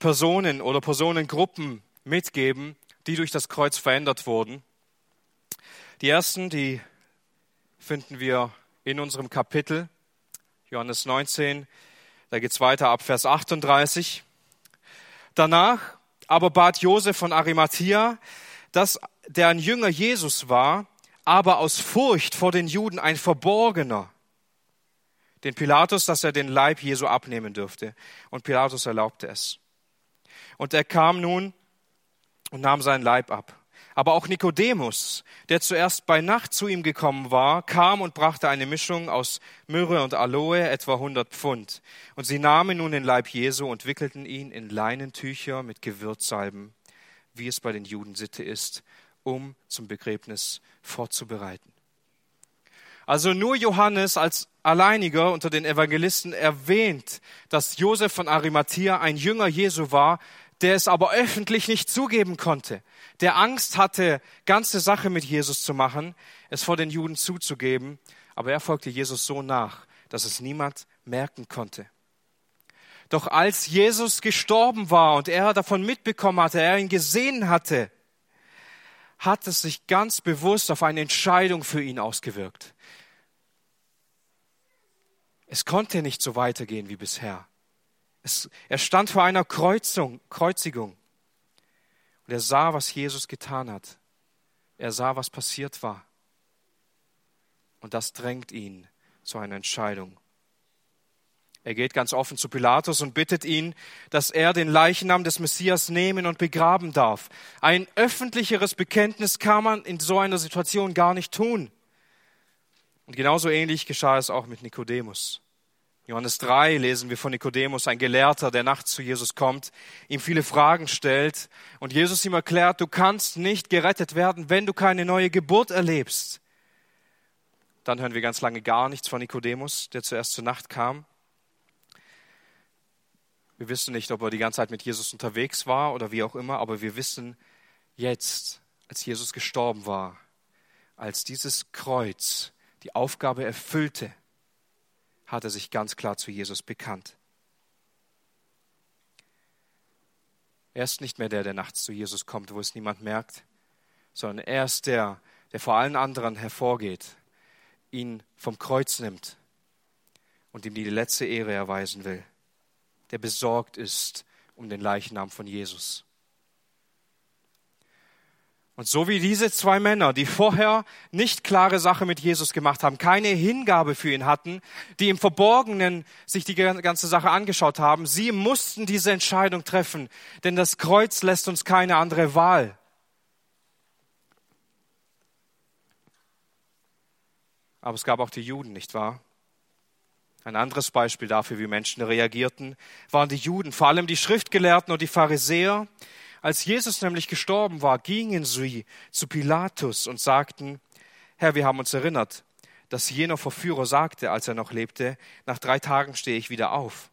A: Personen oder Personengruppen mitgeben, die durch das Kreuz verändert wurden. Die ersten, die finden wir in unserem Kapitel, Johannes 19, da geht es weiter ab Vers 38. Danach aber bat Josef von Arimathea, dass der ein Jünger Jesus war, aber aus Furcht vor den Juden ein Verborgener, den Pilatus, dass er den Leib Jesu abnehmen dürfte. Und Pilatus erlaubte es. Und er kam nun und nahm seinen Leib ab. Aber auch Nikodemus, der zuerst bei Nacht zu ihm gekommen war, kam und brachte eine Mischung aus Myrrhe und Aloe, etwa 100 Pfund. Und sie nahmen nun den Leib Jesu und wickelten ihn in Leinentücher mit Gewürzsalben, wie es bei den Juden Sitte ist, um zum Begräbnis vorzubereiten. Also nur Johannes als alleiniger unter den Evangelisten erwähnt, dass Josef von Arimathea ein Jünger Jesu war, der es aber öffentlich nicht zugeben konnte, der Angst hatte, ganze Sache mit Jesus zu machen, es vor den Juden zuzugeben, aber er folgte Jesus so nach, dass es niemand merken konnte. Doch als Jesus gestorben war und er davon mitbekommen hatte, er ihn gesehen hatte, hat es sich ganz bewusst auf eine Entscheidung für ihn ausgewirkt. Es konnte nicht so weitergehen wie bisher. Es, er stand vor einer Kreuzung, Kreuzigung. Und er sah, was Jesus getan hat. Er sah, was passiert war. Und das drängt ihn zu einer Entscheidung. Er geht ganz offen zu Pilatus und bittet ihn, dass er den Leichnam des Messias nehmen und begraben darf. Ein öffentlicheres Bekenntnis kann man in so einer Situation gar nicht tun. Und genauso ähnlich geschah es auch mit Nikodemus. Johannes 3 lesen wir von Nikodemus, ein Gelehrter, der nachts zu Jesus kommt, ihm viele Fragen stellt und Jesus ihm erklärt, du kannst nicht gerettet werden, wenn du keine neue Geburt erlebst. Dann hören wir ganz lange gar nichts von Nikodemus, der zuerst zur Nacht kam. Wir wissen nicht, ob er die ganze Zeit mit Jesus unterwegs war oder wie auch immer, aber wir wissen jetzt, als Jesus gestorben war, als dieses Kreuz die Aufgabe erfüllte, hat er sich ganz klar zu Jesus bekannt. Er ist nicht mehr der, der nachts zu Jesus kommt, wo es niemand merkt, sondern er ist der, der vor allen anderen hervorgeht, ihn vom Kreuz nimmt und ihm die letzte Ehre erweisen will, der besorgt ist um den Leichnam von Jesus. Und so wie diese zwei Männer, die vorher nicht klare Sache mit Jesus gemacht haben, keine Hingabe für ihn hatten, die im Verborgenen sich die ganze Sache angeschaut haben, sie mussten diese Entscheidung treffen, denn das Kreuz lässt uns keine andere Wahl. Aber es gab auch die Juden, nicht wahr? Ein anderes Beispiel dafür, wie Menschen reagierten, waren die Juden, vor allem die Schriftgelehrten und die Pharisäer, als Jesus nämlich gestorben war, gingen sie zu Pilatus und sagten, Herr, wir haben uns erinnert, dass jener Verführer sagte, als er noch lebte, nach drei Tagen stehe ich wieder auf.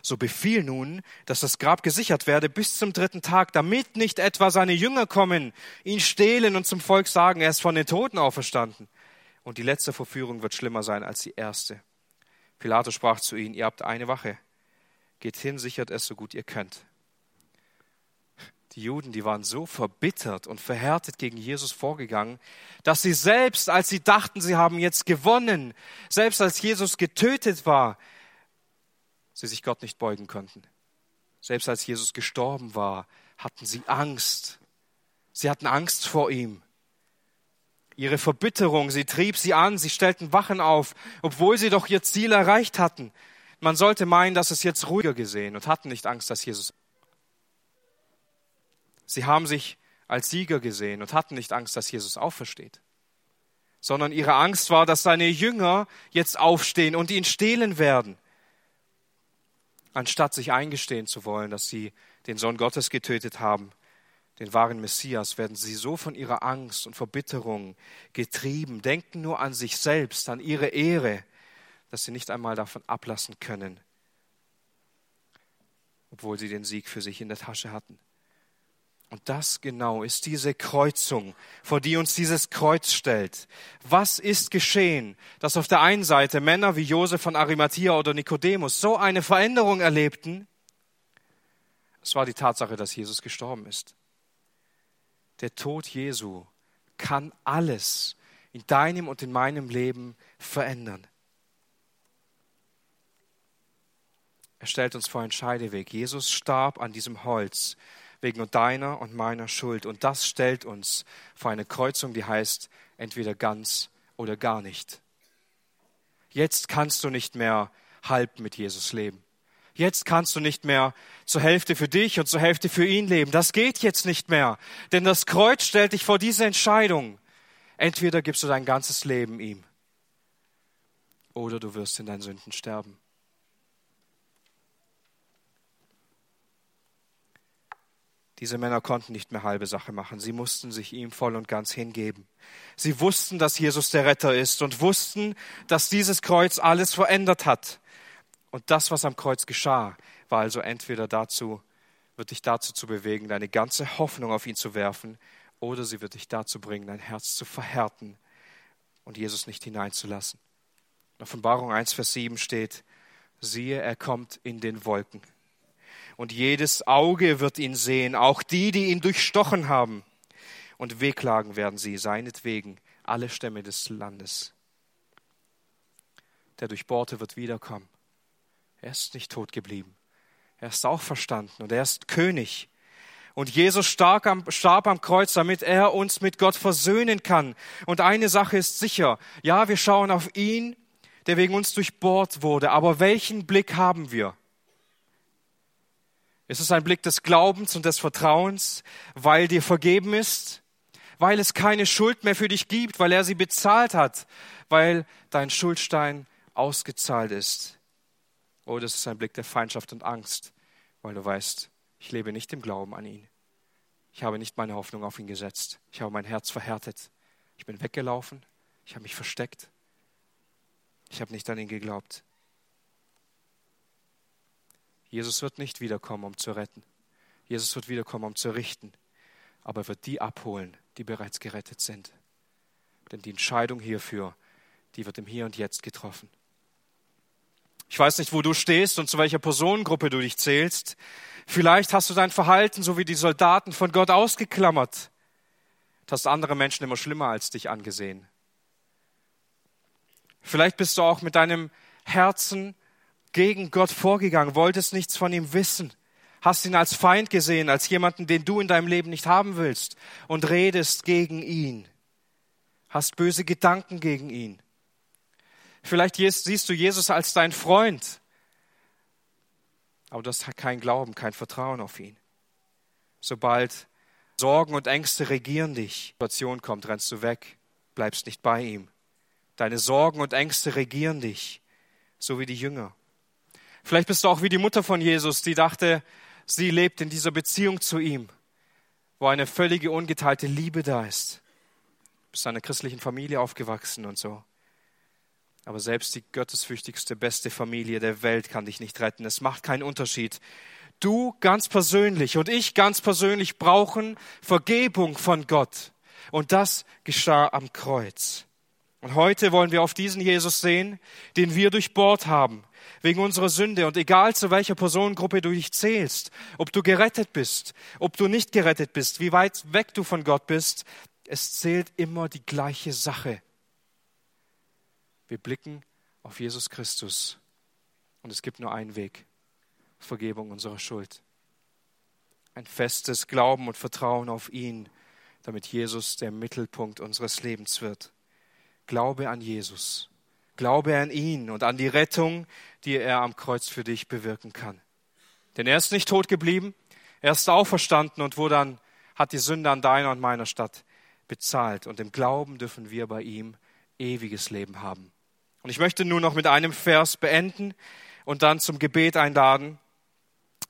A: So befiehl nun, dass das Grab gesichert werde bis zum dritten Tag, damit nicht etwa seine Jünger kommen, ihn stehlen und zum Volk sagen, er ist von den Toten auferstanden. Und die letzte Verführung wird schlimmer sein als die erste. Pilatus sprach zu ihnen, ihr habt eine Wache. Geht hin, sichert es so gut ihr könnt. Die Juden, die waren so verbittert und verhärtet gegen Jesus vorgegangen, dass sie selbst, als sie dachten, sie haben jetzt gewonnen, selbst als Jesus getötet war, sie sich Gott nicht beugen konnten. Selbst als Jesus gestorben war, hatten sie Angst. Sie hatten Angst vor ihm. Ihre Verbitterung, sie trieb sie an, sie stellten Wachen auf, obwohl sie doch ihr Ziel erreicht hatten. Man sollte meinen, dass es jetzt ruhiger gesehen und hatten nicht Angst, dass Jesus. Sie haben sich als Sieger gesehen und hatten nicht Angst, dass Jesus aufersteht, sondern ihre Angst war, dass seine Jünger jetzt aufstehen und ihn stehlen werden, anstatt sich eingestehen zu wollen, dass sie den Sohn Gottes getötet haben den wahren Messias, werden sie so von ihrer Angst und Verbitterung getrieben, denken nur an sich selbst, an ihre Ehre, dass sie nicht einmal davon ablassen können, obwohl sie den Sieg für sich in der Tasche hatten. Und das genau ist diese Kreuzung, vor die uns dieses Kreuz stellt. Was ist geschehen, dass auf der einen Seite Männer wie Josef von Arimathea oder Nikodemus so eine Veränderung erlebten? Es war die Tatsache, dass Jesus gestorben ist der Tod Jesu kann alles in deinem und in meinem Leben verändern. Er stellt uns vor einen Scheideweg. Jesus starb an diesem Holz wegen deiner und meiner Schuld. Und das stellt uns vor eine Kreuzung, die heißt entweder ganz oder gar nicht. Jetzt kannst du nicht mehr halb mit Jesus leben. Jetzt kannst du nicht mehr zur Hälfte für dich und zur Hälfte für ihn leben. Das geht jetzt nicht mehr. Denn das Kreuz stellt dich vor diese Entscheidung. Entweder gibst du dein ganzes Leben ihm oder du wirst in deinen Sünden sterben. Diese Männer konnten nicht mehr halbe Sache machen. Sie mussten sich ihm voll und ganz hingeben. Sie wussten, dass Jesus der Retter ist und wussten, dass dieses Kreuz alles verändert hat. Und das, was am Kreuz geschah, war also entweder dazu, wird dich dazu zu bewegen, deine ganze Hoffnung auf ihn zu werfen, oder sie wird dich dazu bringen, dein Herz zu verhärten und Jesus nicht hineinzulassen. In Offenbarung 1, Vers 7 steht, siehe, er kommt in den Wolken. Und jedes Auge wird ihn sehen, auch die, die ihn durchstochen haben. Und wehklagen werden sie, seinetwegen, alle Stämme des Landes. Der Durchbohrte wird wiederkommen. Er ist nicht tot geblieben. Er ist auch verstanden und er ist König. Und Jesus starb am, starb am Kreuz, damit er uns mit Gott versöhnen kann. Und eine Sache ist sicher. Ja, wir schauen auf ihn, der wegen uns durchbohrt wurde. Aber welchen Blick haben wir? Ist es ein Blick des Glaubens und des Vertrauens, weil dir vergeben ist? Weil es keine Schuld mehr für dich gibt, weil er sie bezahlt hat, weil dein Schuldstein ausgezahlt ist? Oh, das ist ein Blick der Feindschaft und Angst, weil du weißt, ich lebe nicht im Glauben an ihn. Ich habe nicht meine Hoffnung auf ihn gesetzt. Ich habe mein Herz verhärtet. Ich bin weggelaufen. Ich habe mich versteckt. Ich habe nicht an ihn geglaubt. Jesus wird nicht wiederkommen, um zu retten. Jesus wird wiederkommen, um zu richten. Aber er wird die abholen, die bereits gerettet sind. Denn die Entscheidung hierfür, die wird im Hier und Jetzt getroffen. Ich weiß nicht, wo du stehst und zu welcher Personengruppe du dich zählst. Vielleicht hast du dein Verhalten so wie die Soldaten von Gott ausgeklammert. Du hast andere Menschen immer schlimmer als dich angesehen. Vielleicht bist du auch mit deinem Herzen gegen Gott vorgegangen, wolltest nichts von ihm wissen, hast ihn als Feind gesehen, als jemanden, den du in deinem Leben nicht haben willst und redest gegen ihn, hast böse Gedanken gegen ihn. Vielleicht siehst du Jesus als dein Freund, aber du hast kein Glauben, kein Vertrauen auf ihn. Sobald Sorgen und Ängste regieren dich, Situation kommt, rennst du weg, bleibst nicht bei ihm. Deine Sorgen und Ängste regieren dich, so wie die Jünger. Vielleicht bist du auch wie die Mutter von Jesus, die dachte, sie lebt in dieser Beziehung zu ihm, wo eine völlige ungeteilte Liebe da ist. Du bist in einer christlichen Familie aufgewachsen und so. Aber selbst die gottesfürchtigste, beste Familie der Welt kann dich nicht retten. Es macht keinen Unterschied. Du ganz persönlich und ich ganz persönlich brauchen Vergebung von Gott. Und das geschah am Kreuz. Und heute wollen wir auf diesen Jesus sehen, den wir durchbohrt haben, wegen unserer Sünde. Und egal zu welcher Personengruppe du dich zählst, ob du gerettet bist, ob du nicht gerettet bist, wie weit weg du von Gott bist, es zählt immer die gleiche Sache. Wir blicken auf Jesus Christus und es gibt nur einen Weg, Vergebung unserer Schuld. Ein festes Glauben und Vertrauen auf ihn, damit Jesus der Mittelpunkt unseres Lebens wird. Glaube an Jesus. Glaube an ihn und an die Rettung, die er am Kreuz für dich bewirken kann. Denn er ist nicht tot geblieben, er ist auferstanden und wo dann hat die Sünde an deiner und meiner Stadt bezahlt. Und im Glauben dürfen wir bei ihm ewiges Leben haben. Und ich möchte nun noch mit einem Vers beenden und dann zum Gebet einladen.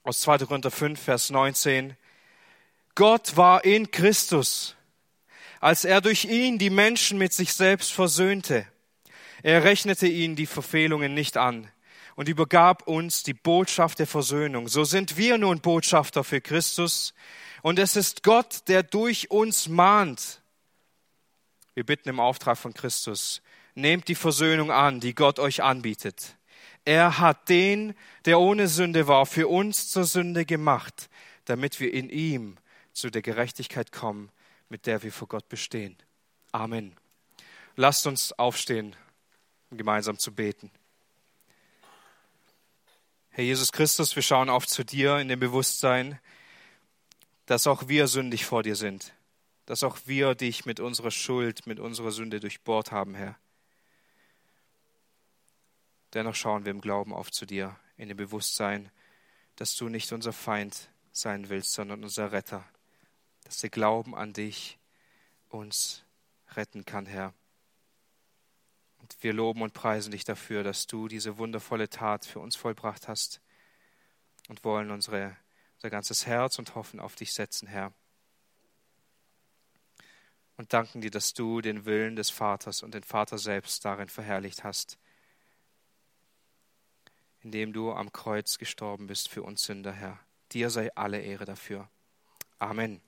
A: Aus 2. Korinther 5, Vers 19. Gott war in Christus als er durch ihn die Menschen mit sich selbst versöhnte. Er rechnete ihnen die Verfehlungen nicht an und übergab uns die Botschaft der Versöhnung. So sind wir nun Botschafter für Christus und es ist Gott, der durch uns mahnt. Wir bitten im Auftrag von Christus, nehmt die Versöhnung an, die Gott euch anbietet. Er hat den, der ohne Sünde war, für uns zur Sünde gemacht, damit wir in ihm zu der Gerechtigkeit kommen, mit der wir vor Gott bestehen. Amen. Lasst uns aufstehen, gemeinsam zu beten. Herr Jesus Christus, wir schauen auf zu dir in dem Bewusstsein, dass auch wir sündig vor dir sind, dass auch wir dich mit unserer Schuld, mit unserer Sünde durchbohrt haben, Herr. Dennoch schauen wir im Glauben auf zu dir, in dem Bewusstsein, dass du nicht unser Feind sein willst, sondern unser Retter dass der Glauben an dich uns retten kann, Herr. Wir loben und preisen dich dafür, dass du diese wundervolle Tat für uns vollbracht hast und wollen unsere, unser ganzes Herz und Hoffen auf dich setzen, Herr. Und danken dir, dass du den Willen des Vaters und den Vater selbst darin verherrlicht hast, indem du am Kreuz gestorben bist für uns Sünder, Herr. Dir sei alle Ehre dafür. Amen.